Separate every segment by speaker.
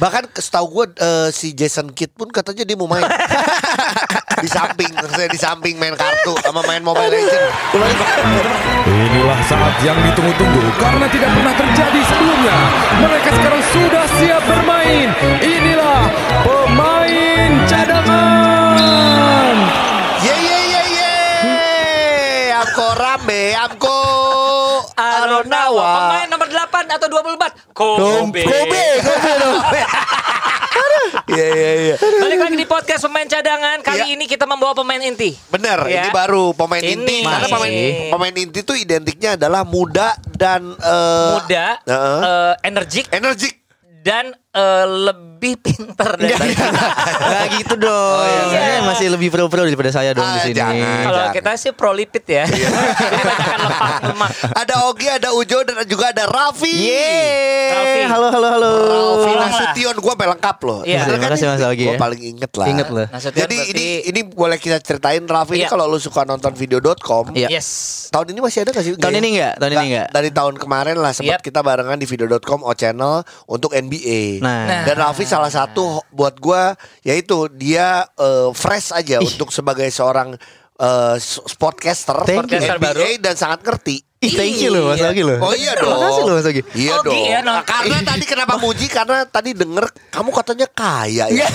Speaker 1: Bahkan setahu gue eh, si Jason Kidd pun katanya dia mau main di samping, saya di samping main kartu sama main Mobile Legends.
Speaker 2: Inilah saat yang ditunggu-tunggu karena tidak pernah terjadi sebelumnya. Mereka sekarang sudah siap bermain. Inilah pemain cadangan.
Speaker 1: Ye ye ye ye, Amko Rambe, Amko
Speaker 3: Aronawa. Pemain nomor 8 atau 24. Kobe.
Speaker 1: Kobe, Kobe dong. Iya iya iya.
Speaker 3: Balik lagi di podcast pemain cadangan. Kali
Speaker 1: Iya.
Speaker 3: ini kita membawa pemain inti.
Speaker 1: Bener,
Speaker 3: Ya.
Speaker 1: ini baru pemain
Speaker 3: Ini.
Speaker 1: inti. Karena
Speaker 3: Masih.
Speaker 1: pemain pemain inti tuh identiknya adalah muda dan eh,
Speaker 3: Muda,
Speaker 1: Heeh.
Speaker 3: eh, energik
Speaker 1: energik.
Speaker 3: dan eh, lebih pinter dari kita.
Speaker 4: Nggak gitu dong.
Speaker 3: iya.
Speaker 4: Saya masih lebih pro-pro daripada saya dong
Speaker 1: Ah,
Speaker 4: di sini.
Speaker 1: jangan.
Speaker 3: Kalau
Speaker 1: Jangan.
Speaker 3: kita sih prolipid ya.
Speaker 1: Iya.
Speaker 3: Lemak lemak.
Speaker 1: Ada Ogi, ada Ujo dan juga ada Raffi.
Speaker 3: Raffi.
Speaker 4: Yeay. Halo halo halo.
Speaker 1: Raffi. Nasution gue sampai lengkap loh.
Speaker 3: Iya.
Speaker 4: Terima kasih, Mas Ogi
Speaker 1: Gue
Speaker 4: ya.
Speaker 1: paling inget lah.
Speaker 4: Inget loh.
Speaker 3: Nasution
Speaker 1: Jadi
Speaker 3: berarti-
Speaker 1: ini ini boleh kita ceritain Raffi ini
Speaker 3: Iya.
Speaker 1: kalau lu suka nonton video.com.
Speaker 4: Iya.
Speaker 3: Yes.
Speaker 1: Tahun ini masih ada gak sih?
Speaker 4: Tahun ini nggak, tahun ini
Speaker 1: Nggak,
Speaker 4: nggak.
Speaker 1: Dari tahun kemarin lah sempat
Speaker 3: Yap.
Speaker 1: kita barengan di video.com O channel untuk NBA.
Speaker 4: Nah.
Speaker 3: Nah.
Speaker 1: Dan Raffi salah satu buat gua yaitu dia eh, fresh aja untuk sebagai seorang eh, sportcaster
Speaker 3: you.
Speaker 1: NBA
Speaker 3: baru.
Speaker 1: dan sangat ngerti.
Speaker 4: Ih, thank you loh Mas
Speaker 3: Iya.
Speaker 4: Ogi loh.
Speaker 1: Oh iya dong.
Speaker 4: Terima kasih loh Mas Ogi.
Speaker 1: Iya
Speaker 3: Ogi
Speaker 1: dong.
Speaker 3: ya, no.
Speaker 1: Nah, karena tadi kenapa muji karena tadi denger kamu katanya kaya ya.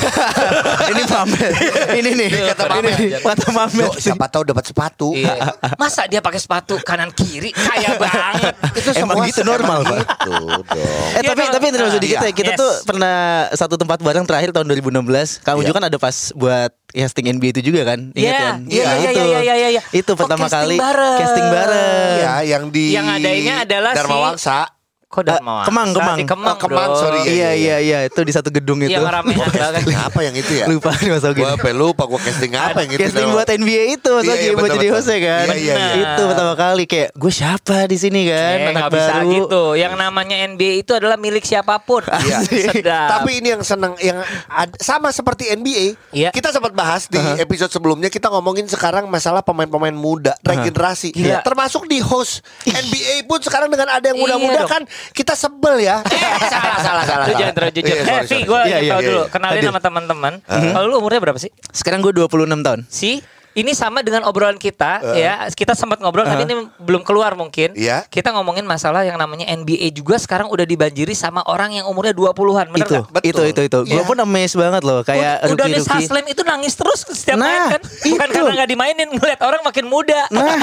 Speaker 4: ini pamer. ini nih.
Speaker 1: Kata
Speaker 4: ini
Speaker 1: pamer.
Speaker 4: nih. Kata pamer.
Speaker 1: Siapa tahu dapat sepatu.
Speaker 3: Iya. Masa dia pakai sepatu kanan kiri kaya banget.
Speaker 1: Itu
Speaker 4: Emang
Speaker 1: semua
Speaker 4: gitu normal,
Speaker 1: emang
Speaker 4: Pak.
Speaker 1: Gitu dong.
Speaker 4: Eh
Speaker 3: Iya,
Speaker 4: tapi tapi terus sedikit
Speaker 1: iya.
Speaker 4: ya kita
Speaker 3: Yes.
Speaker 4: tuh pernah satu tempat bareng terakhir tahun 2016. Kamu
Speaker 1: Iya.
Speaker 4: juga kan ada pas buat casting NBA itu juga kan? Ingat
Speaker 3: Iya,
Speaker 4: kan?
Speaker 3: iya,
Speaker 4: Nah,
Speaker 3: iya,
Speaker 4: itu.
Speaker 3: iya, iya, iya.
Speaker 4: Itu
Speaker 3: Oh,
Speaker 4: pertama
Speaker 3: casting
Speaker 4: kali
Speaker 3: bareng.
Speaker 4: casting bareng.
Speaker 1: Iya, yang di
Speaker 3: Yang adanya adalah
Speaker 1: Dharma
Speaker 3: si-
Speaker 1: Wangsa.
Speaker 3: Kok
Speaker 4: Eh,
Speaker 3: Dharma
Speaker 4: Kemang? Kemang.
Speaker 3: Di Kemang,
Speaker 1: Oh, Kemang, sorry,
Speaker 4: Iya iya iya itu di satu gedung itu.
Speaker 3: Yang ramean banget.
Speaker 1: Apa yang itu ya?
Speaker 4: Lupa nih Mas Ogi.
Speaker 1: Gua apa lupa gua casting apa yang itu.
Speaker 4: Casting buat NBA itu Mas
Speaker 1: Iya,
Speaker 4: Ogi
Speaker 1: iya,
Speaker 4: buat
Speaker 1: betul,
Speaker 4: jadi host ya kan.
Speaker 1: Iya, iya, iya.
Speaker 4: Itu pertama kali kayak gue siapa di sini kan
Speaker 3: Eh,
Speaker 4: anak
Speaker 3: nggak bisa
Speaker 4: baru.
Speaker 3: gitu. Yang namanya NBA itu adalah milik siapa pun.
Speaker 1: Iya.
Speaker 3: Sedap.
Speaker 1: Tapi ini yang senang yang ad- sama seperti NBA.
Speaker 3: Iya.
Speaker 1: Kita sempat bahas di episode sebelumnya kita ngomongin sekarang masalah pemain-pemain muda, regenerasi.
Speaker 3: Gila.
Speaker 1: Termasuk di host NBA pun sekarang dengan ada yang
Speaker 3: Iya
Speaker 1: muda-muda kan kita sebel ya. salah salah salah.
Speaker 3: Lu
Speaker 1: salah.
Speaker 3: jangan terlalu jujur.
Speaker 1: Iya,
Speaker 3: eh,
Speaker 1: sorry,
Speaker 3: Vi,
Speaker 1: sorry.
Speaker 3: gue
Speaker 4: Iya, iya,
Speaker 3: tahu
Speaker 4: iya,
Speaker 3: dulu. Kenalin
Speaker 4: Hadir.
Speaker 3: sama teman-teman. Kalau lu umurnya berapa sih?
Speaker 4: Sekarang gue 26 tahun.
Speaker 3: Si ini sama dengan obrolan kita ya. Kita sempat ngobrol tapi ini belum keluar mungkin.
Speaker 1: Iya.
Speaker 3: Kita ngomongin masalah yang namanya NBA juga sekarang udah dibanjiri sama orang yang umurnya 20-an. Bener
Speaker 4: itu, itu itu itu. Gue
Speaker 1: Iya.
Speaker 4: pun amazed banget loh kayak
Speaker 3: udah Dennis
Speaker 4: rookie.
Speaker 3: Haslem itu nangis terus setiap
Speaker 4: Nah,
Speaker 3: main kan. Bukan
Speaker 4: itu.
Speaker 3: karena nggak dimainin ngeliat orang makin muda.
Speaker 4: Nah,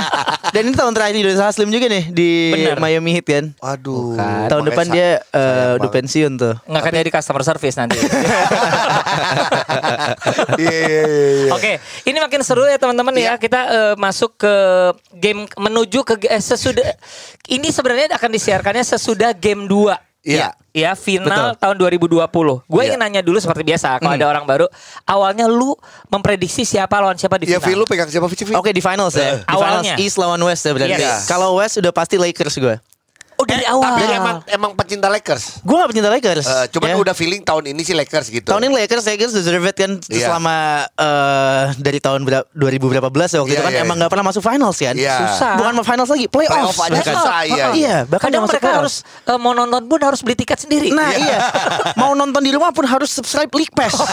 Speaker 4: dan ini tahun terakhir Dennis Haslem juga nih di
Speaker 3: Bener.
Speaker 4: Miami Heat kan.
Speaker 1: Aduh.
Speaker 4: tahun
Speaker 1: makanya
Speaker 4: depan dia eh, udah pensiun tuh.
Speaker 3: Nggak akan jadi customer service nanti.
Speaker 1: Iya iya iya. iya.
Speaker 3: Oke, ini makin seru ya teman-teman ya.
Speaker 1: Iya.
Speaker 3: Kita eh, masuk ke game menuju ke eh, sesudah ini sebenarnya akan disiarkannya sesudah game 2.
Speaker 1: Iya.
Speaker 3: Ya, final tahun 2020. Gue
Speaker 1: Iya.
Speaker 3: ingin nanya dulu seperti biasa kalau ada orang baru, awalnya lu memprediksi siapa lawan siapa di
Speaker 1: Ya
Speaker 3: final?
Speaker 1: Phil lu pegang siapa Vici?
Speaker 4: Oke di finals ya. Di
Speaker 3: Awalnya.
Speaker 4: finals East lawan West ya berarti.
Speaker 3: Yes.
Speaker 4: Kalau West udah pasti Lakers gue.
Speaker 3: Dari awal.
Speaker 1: Tapi emang emang pecinta Lakers.
Speaker 4: Gue gak pecinta Lakers.
Speaker 1: Eh, cuman
Speaker 4: ya.
Speaker 1: udah feeling tahun ini sih Lakers gitu.
Speaker 4: Tahun ini Lakers, Lakers deserve it kan
Speaker 1: Iya.
Speaker 4: selama eh, dari tahun berapa, 2000 berapa belas ya waktu
Speaker 1: Iya,
Speaker 4: itu kan
Speaker 1: iya,
Speaker 4: emang
Speaker 1: iya.
Speaker 4: gak pernah masuk finals kan.
Speaker 1: Iya.
Speaker 3: Susah.
Speaker 4: Bukan mau finals lagi, playoff.
Speaker 1: Playoff aja
Speaker 4: bahkan.
Speaker 1: susah, iya,
Speaker 4: Iya, bahkan
Speaker 3: Kadang mereka
Speaker 4: playoff.
Speaker 3: harus eh, mau nonton pun harus beli tiket sendiri.
Speaker 4: Nah iya, mau nonton di rumah pun harus subscribe League Pass.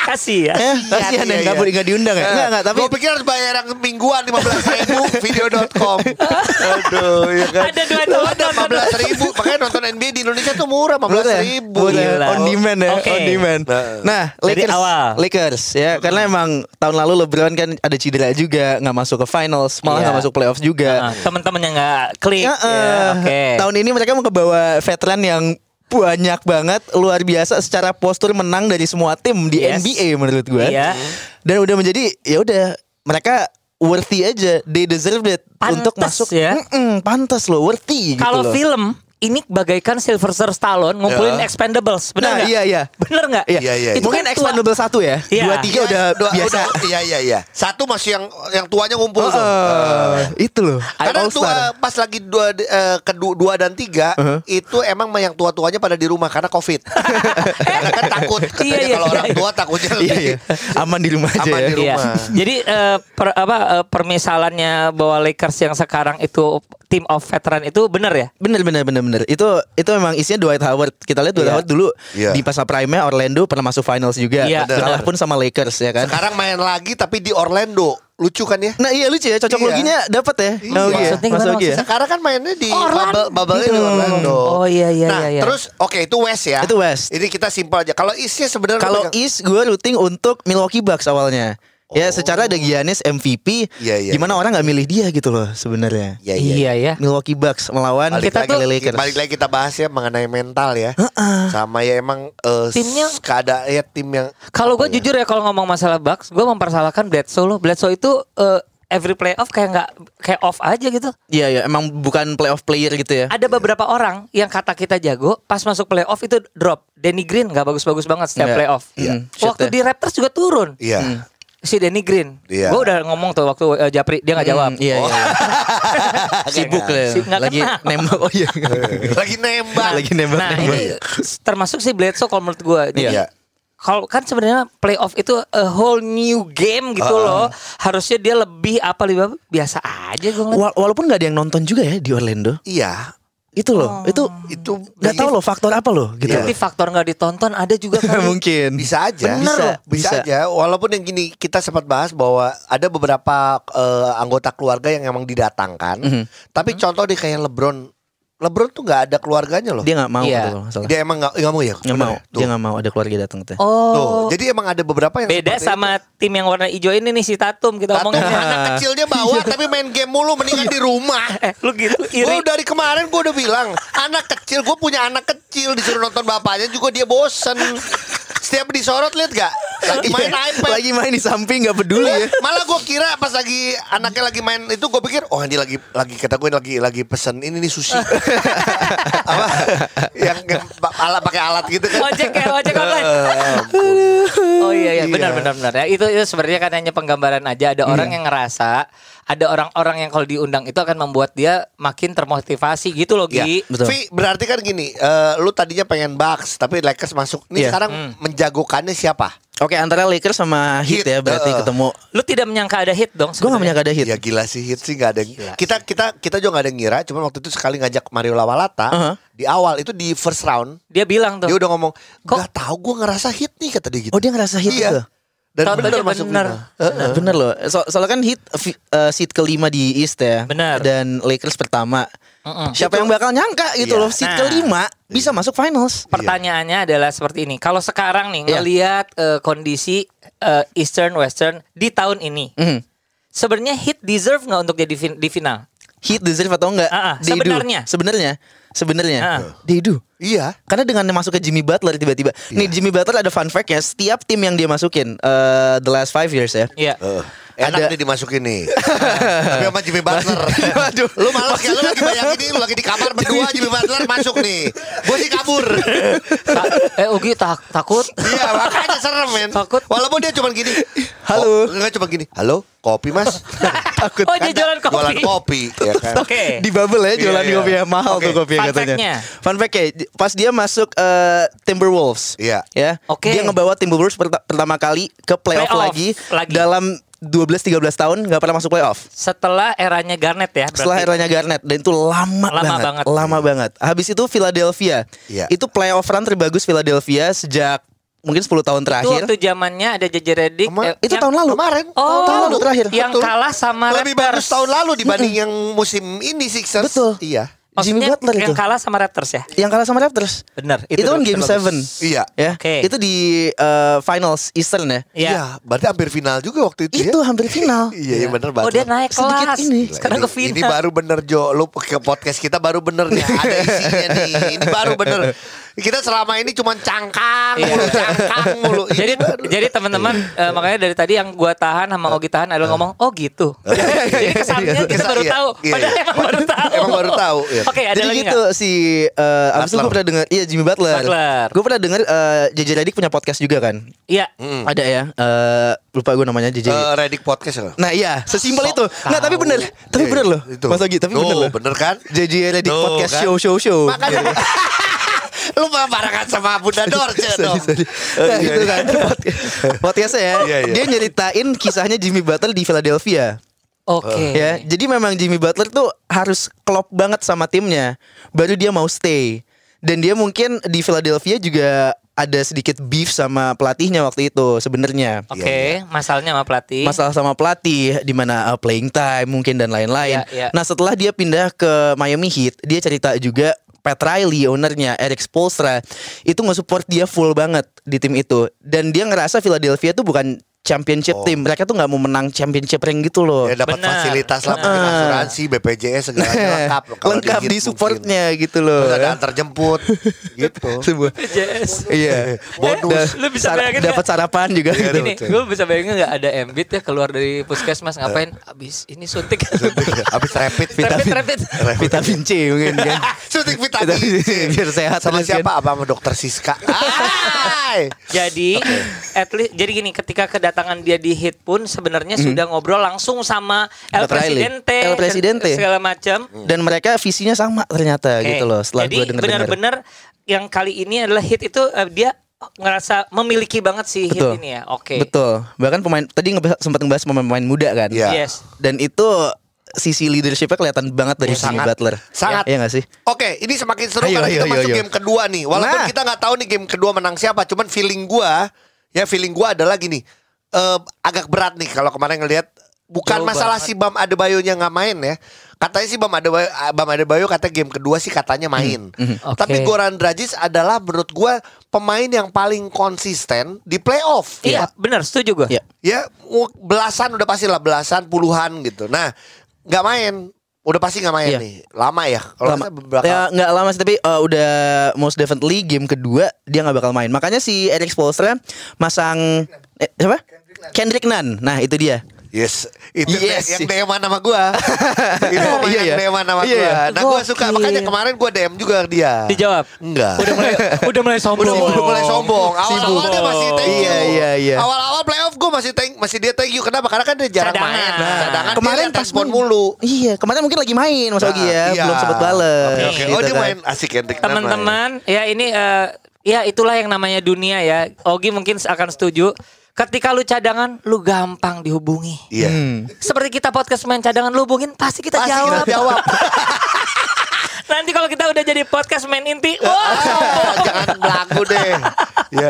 Speaker 3: kasih ya.
Speaker 4: ya, kasihan
Speaker 1: iya,
Speaker 4: ya, nggak
Speaker 1: iya.
Speaker 4: boleh nggak diundang ya. Enggak, enggak, tapi
Speaker 1: Gue pikir harus bayar yang mingguan 15 ribu video.com. Aduh, ya kan.
Speaker 3: Ada dua tahun
Speaker 1: Ada
Speaker 3: nonton.
Speaker 1: 15 ribu. Makanya nonton NBA di Indonesia tuh murah 15 ribu.
Speaker 4: Murah,
Speaker 3: Gila.
Speaker 4: on demand ya,
Speaker 3: Oke.
Speaker 4: on demand.
Speaker 1: Nah.
Speaker 4: Nah, Lakers,
Speaker 3: awal.
Speaker 4: Lakers ya, karena emang tahun lalu LeBron kan ada cedera juga, nggak masuk ke finals, malah
Speaker 3: Iya.
Speaker 4: nggak masuk playoffs juga.
Speaker 3: Teman-teman yang nggak klik.
Speaker 4: Ya,
Speaker 3: ya,
Speaker 4: eh,
Speaker 3: Oke.
Speaker 4: Tahun ini mereka mau kebawa veteran yang banyak banget luar biasa secara postur menang dari semua tim di
Speaker 3: Yes.
Speaker 4: NBA menurut gue.
Speaker 3: Iya.
Speaker 4: Dan udah menjadi ya udah mereka worthy aja, they deserve it
Speaker 3: Pantes
Speaker 4: untuk masuk.
Speaker 3: ya.
Speaker 4: Mm-mm, pantes loh, worthy gitu
Speaker 3: Kalau
Speaker 4: loh.
Speaker 3: film ini bagaikan Sylvester Stallone ngumpulin
Speaker 1: Ya.
Speaker 3: Expendables, benar
Speaker 4: Nah,
Speaker 3: nggak?
Speaker 4: iya iya.
Speaker 3: Bener nggak?
Speaker 4: Iya,
Speaker 1: Iya, iya,
Speaker 3: Itu
Speaker 4: Mungkin
Speaker 3: kan
Speaker 4: expandable satu ya.
Speaker 3: Iya.
Speaker 4: Dua tiga udah
Speaker 1: Dua-
Speaker 4: biasa.
Speaker 1: udah- Iya iya iya. Satu masih yang yang tuanya ngumpul tuh.
Speaker 4: Eh, itu loh.
Speaker 1: Karena tua pas lagi dua eh, kedua dua dan tiga
Speaker 4: Uh-huh.
Speaker 1: itu emang yang tua tuanya pada di rumah karena covid. karena kan takut katanya
Speaker 3: Iya, iya,
Speaker 1: kalau
Speaker 3: iya,
Speaker 1: orang
Speaker 3: iya.
Speaker 1: tua takutnya
Speaker 4: Iya
Speaker 1: lebih.
Speaker 4: iya. Aman di rumah aja
Speaker 1: Aman
Speaker 4: ya.
Speaker 1: di rumah.
Speaker 3: Iya. Jadi eh, per- apa eh, permisalannya bahwa Lakers yang sekarang itu team of veteran itu bener ya?
Speaker 4: Bener bener bener bener. Itu itu memang isinya Dwight Howard. Kita lihat Dwight
Speaker 3: Iya.
Speaker 4: Howard dulu
Speaker 1: Iya.
Speaker 4: di masa prime Orlando pernah masuk finals juga.
Speaker 3: Iya,
Speaker 4: Kalah pun sama Lakers ya kan.
Speaker 1: Sekarang main lagi tapi di Orlando. Lucu kan ya?
Speaker 4: Nah iya lucu ya cocok
Speaker 1: Iya.
Speaker 4: loginya dapat ya.
Speaker 1: Iya.
Speaker 4: Oh, iya.
Speaker 3: Maksudnya gimana
Speaker 4: Masuk ya.
Speaker 1: Sekarang kan mainnya di
Speaker 3: Orlando.
Speaker 1: bubble, bubble di Orlando.
Speaker 3: Oh, iya, iya,
Speaker 1: Nah,
Speaker 3: iya, iya.
Speaker 1: terus oke itu West ya.
Speaker 4: Itu West.
Speaker 1: Ini kita simpel aja. Kalau Eastnya sebenarnya
Speaker 4: Kalau East gue rooting untuk Milwaukee Bucks awalnya. Ya secara ada Giannis MVP,
Speaker 1: Oh. Iya, iya,
Speaker 4: gimana
Speaker 1: iya.
Speaker 4: orang nggak milih dia gitu loh sebenarnya.
Speaker 1: Iya, iya.
Speaker 3: Iya ya.
Speaker 4: Milwaukee Bucks melawan
Speaker 1: Balik
Speaker 3: Kita
Speaker 1: lagi,
Speaker 3: tuh-
Speaker 4: Lakers.
Speaker 1: balik lagi kita bahas ya mengenai mental ya. Sama ya emang eh,
Speaker 3: Timnya-
Speaker 1: keadaan ya tim yang
Speaker 3: Kalau gue
Speaker 1: ya?
Speaker 3: jujur ya kalau ngomong masalah Bucks, gue mempersalahkan Bledsoe loh. Bledsoe itu eh, every playoff kayak nggak kayak off aja gitu.
Speaker 4: Iya ya, emang bukan playoff player gitu ya.
Speaker 3: Ada beberapa orang yang kata kita jago, pas masuk playoff itu drop. Danny Green nggak bagus-bagus banget setiap
Speaker 4: Iya.
Speaker 3: playoff.
Speaker 4: Iya.
Speaker 3: Waktu
Speaker 4: Shit
Speaker 3: di Raptors juga turun.
Speaker 1: Iya.
Speaker 3: Si Danny Green.
Speaker 1: Iya.
Speaker 3: Gue udah ngomong tuh waktu eh, Japri dia nggak jawab.
Speaker 4: Hmm, iya, iya, iya. Sibuk lah.
Speaker 3: Sib- nggak
Speaker 4: Lagi nembak. Oh iya.
Speaker 1: Lagi nembak.
Speaker 4: Lagi nembak.
Speaker 3: Nah
Speaker 4: nembak.
Speaker 3: ini termasuk si Bledsoe kalau menurut gue. Jadi
Speaker 1: Iya.
Speaker 3: kalau kan sebenarnya playoff itu a whole new game gitu loh. Harusnya dia lebih apa lebih apa, biasa aja gue ngeliat.
Speaker 4: Wa- walaupun nggak ada yang nonton juga ya di Orlando.
Speaker 1: Iya.
Speaker 4: Itu loh, itu
Speaker 1: Itu
Speaker 4: nggak tahu loh faktor apa loh gitu.
Speaker 3: Berarti faktor nggak ditonton ada juga kan.
Speaker 4: Mungkin.
Speaker 1: Bisa aja.
Speaker 4: Bener
Speaker 1: bisa,
Speaker 4: loh.
Speaker 1: bisa,
Speaker 4: Bisa.
Speaker 1: aja. Walaupun yang gini kita sempat bahas bahwa ada beberapa eh, anggota keluarga yang emang didatangkan.
Speaker 4: Mhm.
Speaker 1: Tapi contoh deh kayak LeBron. LeBron tuh nggak ada keluarganya loh.
Speaker 4: Dia nggak mau
Speaker 3: Iya.
Speaker 4: gitu loh, masalah.
Speaker 1: Dia emang nggak nggak mau ya.
Speaker 4: Nggak
Speaker 1: Bener
Speaker 4: mau.
Speaker 1: Tuh.
Speaker 4: Dia nggak mau ada keluarga datang tuh.
Speaker 1: Tuh.
Speaker 3: Oh.
Speaker 1: Jadi emang ada beberapa yang
Speaker 3: Beda sama tim yang warna hijau ini nih si Tatum kita
Speaker 1: Tatum
Speaker 3: ngomongin.
Speaker 1: anak kecilnya bawa tapi main game mulu mendingan di rumah.
Speaker 3: eh lu gitu
Speaker 1: Gue dari kemarin gue udah bilang anak kecil gue punya anak kecil disuruh nonton bapaknya juga dia bosen. Setiap disorot lihat gak? Lagi main iPad.
Speaker 4: Iya. Lagi main di samping nggak peduli ya.
Speaker 1: Malah gue kira pas lagi anaknya lagi main itu gue pikir oh ini lagi lagi kata gue lagi lagi pesen ini nih sushi. Apa? yang, yang alat pakai alat gitu kan.
Speaker 3: Ojek ya, ojek online. Oh iya iya benar benar benar ya. Itu itu sebenarnya kan hanya penggambaran aja ada orang yang ngerasa ada orang-orang yang kalau diundang itu akan membuat dia makin termotivasi gitu loh
Speaker 1: Iya.
Speaker 3: Gi.
Speaker 4: Betul.
Speaker 1: Vi, berarti kan gini, eh, lu tadinya pengen Bucks tapi Lakers masuk. Nih
Speaker 4: Iya.
Speaker 1: sekarang menjagokannya siapa?
Speaker 4: Oke antara Lakers sama Heat,
Speaker 1: Heat,
Speaker 4: ya berarti
Speaker 1: uh.
Speaker 4: ketemu.
Speaker 3: Lu tidak menyangka ada hit dong
Speaker 4: Gue nggak menyangka ada Heat.
Speaker 1: Ya gila sih hit sih nggak ada. kita kita kita juga nggak ada ngira. Cuman waktu itu sekali ngajak Mario Lawalata
Speaker 4: Uh-huh.
Speaker 1: di awal itu di first round
Speaker 3: Dia bilang tuh.
Speaker 1: dia udah ngomong
Speaker 3: Kok-
Speaker 1: nggak tahu gue ngerasa hit nih kata dia gitu.
Speaker 4: Oh dia ngerasa Heat
Speaker 1: iya.
Speaker 4: gitu.
Speaker 1: Dan
Speaker 3: Contohnya
Speaker 1: bener masuk
Speaker 3: bener.
Speaker 1: final.
Speaker 4: Nah, bener loh. So, soalnya kan fi- uh, seat kelima di East ya.
Speaker 3: Bener.
Speaker 4: Dan Lakers pertama.
Speaker 3: Mm-mm.
Speaker 4: Siapa yang bakal nyangka gitu
Speaker 1: Iya.
Speaker 4: loh seat
Speaker 3: Nah.
Speaker 4: kelima bisa masuk finals.
Speaker 3: Pertanyaannya adalah seperti ini. Kalau sekarang nih
Speaker 4: Iya.
Speaker 3: ngelihat eh, kondisi eh, Eastern Western di tahun ini,
Speaker 4: Mhm.
Speaker 3: sebenarnya hit deserve nggak untuk jadi di final?
Speaker 4: Heat deserve atau enggak? They do.
Speaker 3: sebenarnya.
Speaker 4: Sebenarnya. Sebenarnya.
Speaker 3: Ah.
Speaker 4: They do.
Speaker 1: Iya.
Speaker 4: Karena dengan masuk ke Jimmy Butler tiba-tiba. Nih Jimmy Butler ada fun fact ya. Setiap tim yang dia masukin eh, the last five years ya.
Speaker 3: Iya.
Speaker 1: Eh, enak
Speaker 4: Ada-
Speaker 1: nih dimasukin nih. Tapi sama Jimmy Butler. Lu malas kayak lu lagi bayangin nih, lu lagi di kamar berdua Jimmy Butler masuk nih. Gue sih kabur.
Speaker 3: Ta- eh Ugi tak- takut.
Speaker 1: Iya makanya serem men
Speaker 3: Takut.
Speaker 1: Walaupun dia cuma gini
Speaker 4: Halo.
Speaker 1: oh, Enggak cuma gini Halo kopi mas
Speaker 4: Takut.
Speaker 3: Oh dia jualan kopi.
Speaker 1: Jualan kopi ya kan?
Speaker 3: Oke.
Speaker 4: Di bubble ya jualan
Speaker 1: Iya, iya.
Speaker 4: kopi ya mahal
Speaker 1: Oke.
Speaker 4: tuh kopi
Speaker 3: Fun
Speaker 4: katanya. Fun fact ya, pas dia masuk eh, Timberwolves.
Speaker 1: Iya.
Speaker 4: Ya.
Speaker 3: Oke.
Speaker 4: Dia ngebawa Timberwolves perta- pertama kali ke playoff,
Speaker 3: Playoff
Speaker 4: lagi,
Speaker 3: lagi.
Speaker 4: dalam 12 13 tahun nggak pernah masuk playoff.
Speaker 3: Setelah eranya Garnett ya.
Speaker 4: Setelah eranya Garnett dan itu lama,
Speaker 3: Lama
Speaker 4: banget,
Speaker 3: banget.
Speaker 4: lama banget. Habis itu Philadelphia.
Speaker 1: Iya.
Speaker 4: Itu playoff run terbagus Philadelphia sejak mungkin 10 tahun
Speaker 3: Itu
Speaker 4: terakhir.
Speaker 3: waktu zamannya ada JJ Redick.
Speaker 1: Kema-
Speaker 4: itu tahun lalu.
Speaker 1: Kemarin
Speaker 3: Oh,
Speaker 4: tahun lalu terakhir.
Speaker 3: Yang
Speaker 1: Betul.
Speaker 3: kalah sama
Speaker 1: Lebih
Speaker 3: Raptors.
Speaker 1: bagus tahun lalu dibanding yang musim ini Sixers
Speaker 4: Betul.
Speaker 1: Iya
Speaker 4: Jimmy
Speaker 3: Maksudnya
Speaker 4: Butler
Speaker 3: yang
Speaker 4: itu.
Speaker 3: kalah sama Raptors ya?
Speaker 4: Yang kalah sama Raptors.
Speaker 3: Bener.
Speaker 4: Itu, kan game
Speaker 3: terbagus.
Speaker 4: 7.
Speaker 1: Iya
Speaker 4: Ya.
Speaker 3: Oke.
Speaker 4: Itu di eh, finals Eastern ya.
Speaker 3: Iya.
Speaker 1: Iya Berarti hampir final juga waktu itu,
Speaker 4: Itu
Speaker 1: ya
Speaker 4: hampir final.
Speaker 1: Iya iya bener
Speaker 3: Oh
Speaker 1: banget
Speaker 3: dia naik
Speaker 4: Sedikit
Speaker 3: kelas.
Speaker 4: ini.
Speaker 3: Sekarang ke
Speaker 1: ini, ini
Speaker 3: final.
Speaker 1: baru bener Jo Lu ke podcast kita baru bener nih Ada isinya nih Ini baru bener Kita selama ini cuma cangkang
Speaker 3: Iya.
Speaker 1: mulu Cangkang mulu
Speaker 3: jadi jadi teman-teman eh, makanya dari tadi yang gua tahan sama Ogi tahan adalah ngomong oh gitu. jadi kesannya kita baru
Speaker 1: iya,
Speaker 3: tahu.
Speaker 1: iya,
Speaker 3: Padahal
Speaker 1: iya.
Speaker 3: emang baru tahu.
Speaker 1: Emang baru tahu, iya.
Speaker 3: Oke, ada
Speaker 4: Jadi
Speaker 3: lagi
Speaker 4: gitu si uh, abis itu gue pernah denger Iya Jimmy Butler,
Speaker 3: Butler.
Speaker 4: Gue pernah denger uh, JJ Redick punya podcast juga kan
Speaker 3: Iya.
Speaker 4: Ada ya uh, Lupa gue namanya JJ
Speaker 1: Eh, Redik Podcast ya
Speaker 4: Nah iya sesimpel
Speaker 3: Sok
Speaker 4: itu Nggak tapi bener Tapi
Speaker 1: Iya,
Speaker 4: bener loh
Speaker 1: itu.
Speaker 4: Mas Ogi tapi bener loh
Speaker 1: bener kan?
Speaker 4: JJ Redick podcast
Speaker 1: kan?
Speaker 4: show show show
Speaker 1: Makanya Lu barengan sama Bunda Dorce dong
Speaker 4: Sorry, sorry. Nah, gitu kan podcast- Podcastnya ya
Speaker 1: Iya, iya.
Speaker 4: Dia nyeritain kisahnya Jimmy Butler di Philadelphia
Speaker 3: Oke.
Speaker 4: Ya, jadi memang Jimmy Butler tuh harus klop banget sama timnya, baru dia mau stay. Dan dia mungkin di Philadelphia juga ada sedikit beef sama pelatihnya waktu itu sebenarnya.
Speaker 3: Oke, masalahnya sama pelatih.
Speaker 4: Masalah sama pelatih di mana uh, playing time mungkin dan lain-lain.
Speaker 3: Iya, iya.
Speaker 4: Nah, setelah dia pindah ke Miami Heat, dia cerita juga Pat Riley ownernya Eric Spoelstra itu nge-support dia full banget di tim itu. Dan dia ngerasa Philadelphia tuh bukan championship
Speaker 1: Oh.
Speaker 4: team mereka tuh nggak mau menang championship ring gitu loh
Speaker 1: Ya dapat fasilitas lah mungkin asuransi, BPJS segalanya lengkap. Kalau
Speaker 4: lengkap di
Speaker 1: mungkin.
Speaker 4: supportnya gitu loh
Speaker 1: Terus ada antar jemput gitu.
Speaker 4: Sebuah-
Speaker 3: BPJS.
Speaker 4: iya
Speaker 1: Bonus.
Speaker 4: Da-
Speaker 3: Lu bisa
Speaker 4: sar-
Speaker 3: bayangin
Speaker 4: dapat sarapan juga
Speaker 1: Iya,
Speaker 4: gitu.
Speaker 3: Ini gue bisa bayangin nggak ada Embiid ya keluar dari puskesmas ngapain? Abis ini suntik.
Speaker 1: Habis rapid
Speaker 3: rapid, rapid.
Speaker 4: vitamin C mungkin kan
Speaker 1: Suntik vitamin
Speaker 4: Vitamin
Speaker 1: C.
Speaker 4: Biar sehat
Speaker 1: Sama siapa? Apa sama dokter Siska?
Speaker 3: Jadi, at least jadi gini, ketika kedatangan dia di hit pun sebenarnya sudah ngobrol langsung sama El. Presidente,
Speaker 4: El Presidente.
Speaker 3: segala macam.
Speaker 4: dan mereka visinya sama ternyata
Speaker 3: Oke.
Speaker 4: gitu loh setelah
Speaker 3: Jadi benar-benar yang kali ini adalah hit itu eh, dia ngerasa memiliki banget si hit
Speaker 4: Betul.
Speaker 3: ini ya. Oke.
Speaker 4: Betul. Bahkan pemain tadi ngebahas, sempat ngebahas pemain-pemain muda kan.
Speaker 1: Iya.
Speaker 3: Yes.
Speaker 4: Dan itu sisi leadershipnya kelihatan banget dari
Speaker 1: Oh,
Speaker 4: Jimmy
Speaker 1: sangat.
Speaker 4: Butler.
Speaker 1: Sangat.
Speaker 4: Iya gak sih?
Speaker 1: Oke, ini semakin seru
Speaker 4: Ayo,
Speaker 1: karena
Speaker 4: ayo,
Speaker 1: kita
Speaker 4: ayo,
Speaker 1: masuk
Speaker 4: ayo.
Speaker 1: game kedua nih. Walaupun
Speaker 4: Nah.
Speaker 1: kita nggak tahu nih game kedua menang siapa, cuman feeling gua, ya feeling gua adalah gini, eh, agak berat nih kalau kemarin ngelihat bukan
Speaker 3: Jauh
Speaker 1: masalah
Speaker 3: banget.
Speaker 1: si Bam Adebayonya nggak main ya. Katanya si Bam Adebayo, Bam Adebayo katanya game kedua sih katanya main.
Speaker 3: Oke.
Speaker 1: Tapi Goran Dragic adalah menurut gua pemain yang paling konsisten di playoff.
Speaker 3: Iya, benar, setuju gue.
Speaker 4: Iya.
Speaker 1: Ya belasan udah pasti lah belasan puluhan gitu. Nah nggak main, udah pasti nggak main
Speaker 4: Iya.
Speaker 1: nih. Lama ya. Kalau beberapa.
Speaker 4: Ya nggak lama sih tapi uh, udah most definitely game kedua dia nggak bakal main. Makanya si Eric Spoelstra masang eh, siapa? Kendrick Nunn. Nah itu dia.
Speaker 1: Yes, itu
Speaker 4: Yes.
Speaker 1: yang DM nama gua. itu
Speaker 4: Iya,
Speaker 1: yang
Speaker 4: iya.
Speaker 1: DM nama
Speaker 4: Iya,
Speaker 1: gua.
Speaker 4: iya.
Speaker 1: Nah gua suka makanya kemarin gua DM juga dia.
Speaker 3: Dijawab.
Speaker 1: Enggak.
Speaker 3: Udah mulai udah mulai sombong.
Speaker 1: Udah, udah mulai sombong. Awal-awal dia masih thank you.
Speaker 4: Iya, iya, iya.
Speaker 1: Awal-awal playoff gua masih thank masih dia thank you. Kenapa? Karena kan dia jarang
Speaker 3: Cadangan.
Speaker 1: main.
Speaker 3: Nah,
Speaker 1: Cadangan
Speaker 4: kemarin
Speaker 1: dia
Speaker 4: pas
Speaker 1: mulu.
Speaker 4: Iya, kemarin mungkin lagi main Mas Ogi
Speaker 1: Nah,
Speaker 4: ya,
Speaker 1: iya.
Speaker 4: belum sempat bales.
Speaker 1: Oke, oke.
Speaker 4: gitu
Speaker 1: Oh dia
Speaker 4: kan.
Speaker 1: main asik main.
Speaker 3: Teman-teman, ya ini eh, ya itulah yang namanya dunia ya. Ogi mungkin akan setuju. Ketika lu cadangan, lu gampang dihubungi.
Speaker 1: Iya.
Speaker 4: Hmm.
Speaker 3: Seperti kita podcast main cadangan lu hubungin, pasti kita
Speaker 1: Pasti
Speaker 3: jawab.
Speaker 1: kita jawab.
Speaker 3: Nanti kalau kita udah jadi podcast main inti, wah.
Speaker 1: Ah, jangan belagu deh. ya.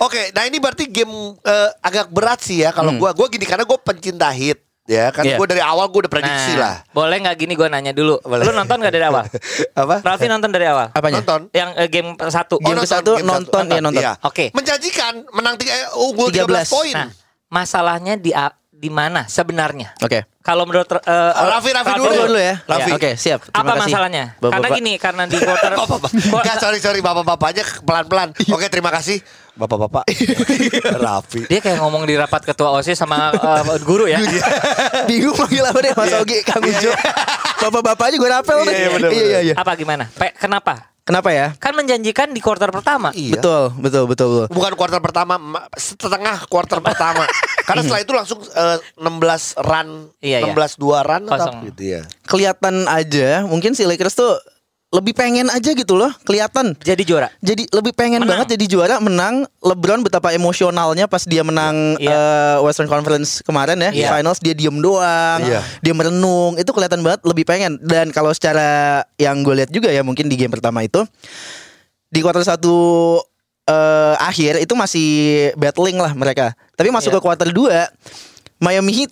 Speaker 1: Oke, nah ini berarti game eh, agak berat sih ya kalau gua. Gua gini karena gua pencinta hit. Ya kan
Speaker 4: Iya.
Speaker 1: gua dari awal gua udah prediksi lah.
Speaker 3: Nah, boleh nggak gini gue nanya dulu.
Speaker 1: Boleh.
Speaker 3: Lu nonton nggak dari awal?
Speaker 1: Apa?
Speaker 3: Raffi nonton dari awal.
Speaker 4: Apanya?
Speaker 1: Nonton.
Speaker 3: Yang eh, game satu.
Speaker 4: Game
Speaker 1: nonton,
Speaker 4: satu
Speaker 1: game
Speaker 4: nonton
Speaker 1: satu.
Speaker 4: ya nonton.
Speaker 1: Iya.
Speaker 3: Oke.
Speaker 1: Menjanjikan menang tiga eh, unggul 13,
Speaker 4: 13.
Speaker 1: poin.
Speaker 3: Nah, masalahnya di di mana sebenarnya?
Speaker 4: Oke.
Speaker 3: Kalau menurut eh,
Speaker 1: Raffi, Raffi dulu.
Speaker 4: Dulu, dulu ya.
Speaker 1: Raffi.
Speaker 4: Oke, siap. Terima
Speaker 3: Apa
Speaker 4: kasih.
Speaker 3: masalahnya?
Speaker 4: Bapak-bapak.
Speaker 3: Karena gini, karena di quarter.
Speaker 1: Enggak, sorry sorry bapak-bapaknya pelan-pelan. Oke, terima kasih. Bapak-bapak. Raffi.
Speaker 3: dia kayak ngomong di rapat ketua OSIS sama eh, guru ya.
Speaker 4: Bingung manggil apa deh Mas
Speaker 1: Iya.
Speaker 4: Ogi, Kang Ujo. Bapak-bapak aja gue rapel
Speaker 1: Iya, iya, bener,
Speaker 4: Iya, iya, iya.
Speaker 3: Apa gimana? Pe, kenapa?
Speaker 4: Kenapa ya?
Speaker 3: Kan menjanjikan di quarter pertama.
Speaker 1: Iya.
Speaker 4: Betul, betul, betul, betul.
Speaker 1: Bukan kuarter pertama, ma- setengah kuarter pertama. Karena setelah itu langsung eh, 16 run,
Speaker 3: Iya, iya.
Speaker 1: 16 2 run atau
Speaker 3: Kosong.
Speaker 1: gitu ya.
Speaker 4: Kelihatan aja, mungkin si Lakers tuh lebih pengen aja gitu loh, kelihatan.
Speaker 3: Jadi juara.
Speaker 4: Jadi lebih pengen
Speaker 3: Menang.
Speaker 4: banget jadi juara, menang. LeBron betapa emosionalnya pas dia menang
Speaker 3: Iya.
Speaker 4: eh, Western Conference kemarin ya, di
Speaker 3: Iya.
Speaker 4: finals dia diem doang,
Speaker 1: Iya.
Speaker 4: dia merenung. Itu kelihatan banget lebih pengen. Dan kalau secara yang gue lihat juga ya, mungkin di game pertama itu di kuarter satu eh, akhir itu masih battling lah mereka. Tapi masuk
Speaker 3: Iya.
Speaker 4: ke kuarter 2 Miami Heat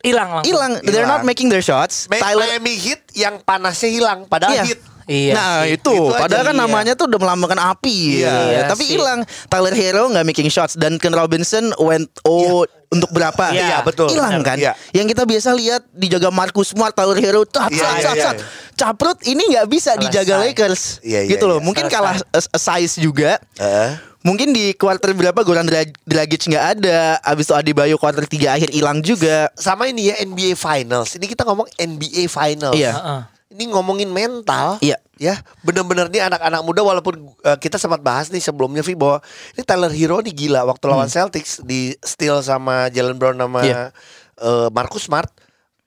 Speaker 3: Hilang langsung.
Speaker 4: hilang. They're not making their shots.
Speaker 1: Ma-
Speaker 4: Tyler
Speaker 1: Miami Heat yang panasnya hilang padahal
Speaker 4: Iya.
Speaker 1: hit.
Speaker 3: Iya.
Speaker 4: nah
Speaker 3: sih.
Speaker 4: itu,
Speaker 1: Itu
Speaker 4: padahal kan
Speaker 3: iya.
Speaker 4: namanya tuh udah melambangkan api,
Speaker 1: Iya,
Speaker 4: ya.
Speaker 3: iya
Speaker 4: tapi hilang. Tyler Hero nggak making shots dan Ken Robinson went oh untuk berapa?
Speaker 3: Iya,
Speaker 1: Iya, betul.
Speaker 4: Hilang kan?
Speaker 1: Iya.
Speaker 4: Yang kita biasa lihat dijaga Marcus Smart, Tyler Hero, cat,
Speaker 1: Iya,
Speaker 4: cat,
Speaker 1: iya,
Speaker 4: cat,
Speaker 1: iya,
Speaker 4: cat.
Speaker 1: iya.
Speaker 4: Caprut ini nggak bisa dijaga. Lakers,
Speaker 1: Iya, iya,
Speaker 4: gitu loh.
Speaker 1: iya.
Speaker 4: Mungkin
Speaker 3: Selesai.
Speaker 4: kalah uh, size juga.
Speaker 1: Eh.
Speaker 4: Mungkin di kuarter berapa Goran Drag- Dragic nggak ada, abis itu Adebayo kuarter 3 akhir hilang juga.
Speaker 1: Sama ini ya NBA Finals. Ini kita ngomong NBA Finals.
Speaker 4: Iya.
Speaker 3: Heeh.
Speaker 1: Ini ngomongin mental.
Speaker 4: Iya.
Speaker 1: Ya, bener-bener nih anak-anak muda walaupun uh, kita sempat bahas nih sebelumnya Vi bahwa ini Tyler Hero nih gila waktu lawan Celtics di steal sama Jalen Brown sama
Speaker 4: Hmm. Iya.
Speaker 1: uh, Marcus Smart.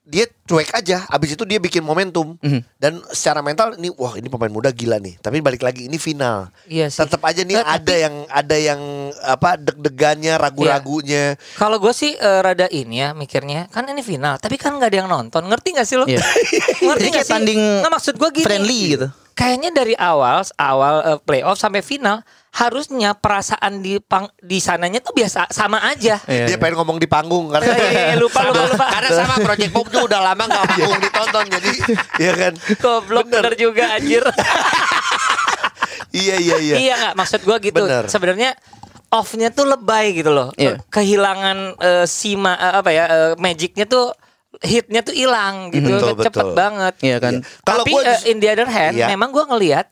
Speaker 1: Dia cuek aja. Abis itu dia bikin momentum
Speaker 4: Mhm.
Speaker 1: dan secara mental ini wah ini pemain muda gila nih. Tapi balik lagi ini final.
Speaker 3: Iya sih.
Speaker 1: Tetap aja nih
Speaker 3: Nggak,
Speaker 1: ada yang ada yang apa deg-degannya, ragu-ragunya.
Speaker 3: Kalau gue sih eh, rada ini ya mikirnya kan ini final, tapi kan nggak ada yang nonton. Ngerti gak sih lo?
Speaker 4: Iya.
Speaker 3: Ngerti nggak sih?
Speaker 4: tanding
Speaker 3: Nggak, maksud gue gini.
Speaker 4: friendly gitu.
Speaker 3: Kayaknya dari awal awal eh, playoff sampai final harusnya perasaan di pang, di sananya tuh biasa sama aja.
Speaker 4: Iya.
Speaker 1: Dia pengen ngomong di panggung karena
Speaker 3: Iya, iya, iya, lupa, lupa, lupa.
Speaker 1: Karena sama Project Pop tuh udah lama gak panggung ditonton jadi ya kan.
Speaker 3: Goblok bener. juga anjir.
Speaker 1: Iya iya iya.
Speaker 3: iya nggak maksud gue gitu. Sebenarnya off-nya tuh lebay gitu loh.
Speaker 4: Iya.
Speaker 3: Kehilangan eh, sima eh, apa ya eh, magicnya tuh hitnya tuh hilang gitu
Speaker 1: Betul,
Speaker 3: cepet
Speaker 1: betul.
Speaker 3: banget.
Speaker 4: Iya kan.
Speaker 1: Kalau
Speaker 3: Tapi
Speaker 1: gua just-
Speaker 3: in the other hand,
Speaker 1: Iya.
Speaker 3: memang gue ngelihat